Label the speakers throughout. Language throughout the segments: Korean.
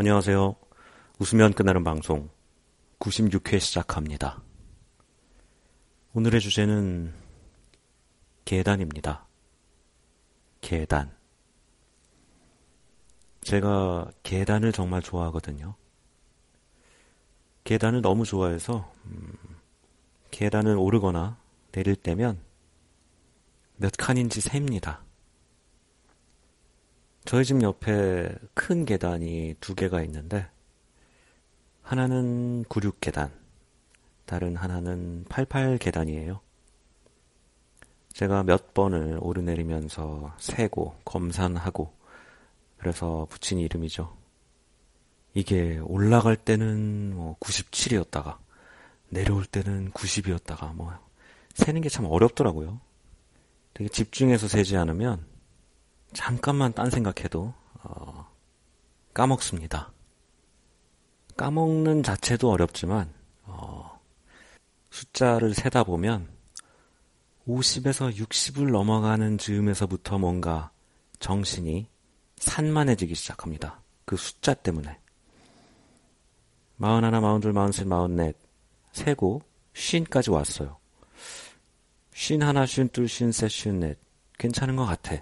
Speaker 1: 안녕하세요. 웃으면 끝나는 방송 96회 시작합니다. 오늘의 주제는 계단입니다. 계단. 제가 계단을 정말 좋아하거든요. 계단을 너무 좋아해서 음, 계단을 오르거나 내릴 때면 몇 칸인지 셉니다. 저희 집 옆에 큰 계단이 두 개가 있는데 하나는 96계단, 다른 하나는 88계단이에요. 제가 몇 번을 오르내리면서 세고 검산하고 그래서 붙인 이름이죠. 이게 올라갈 때는 뭐 97이었다가 내려올 때는 90이었다가 뭐 세는 게 참 어렵더라고요. 되게 집중해서 세지 않으면 잠깐만 딴 생각해도 어, 까먹습니다. 까먹는 자체도 어렵지만 어, 숫자를 세다 보면 50에서 60을 넘어가는 즈음에서부터 뭔가 정신이 산만해지기 시작합니다. 그 숫자 때문에. 41, 42, 43, 44, 세고 쉰까지 왔어요. 쉰 하나, 쉰 둘, 쉰 셋, 쉰 넷. 괜찮은 것 같아.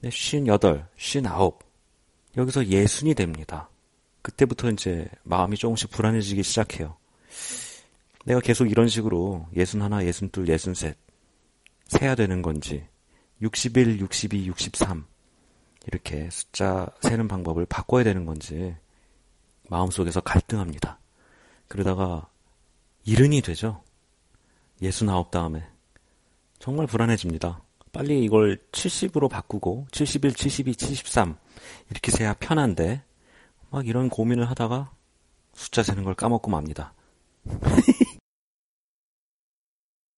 Speaker 1: 네, 쉰 여덟, 쉰 아홉. 여기서 예순이 됩니다. 그때부터 이제 마음이 조금씩 불안해지기 시작해요. 내가 계속 이런 식으로 예순 하나, 예순 둘, 예순 셋 세야 되는 건지 61, 62, 63 이렇게 숫자 세는 방법을 바꿔야 되는 건지 마음속에서 갈등합니다. 그러다가 이른이 되죠. 예순 아홉 다음에 정말 불안해집니다. 빨리 이걸 70으로 바꾸고 71, 72, 73 이렇게 세야 편한데 막 이런 고민을 하다가 숫자 세는 걸 까먹고 맙니다.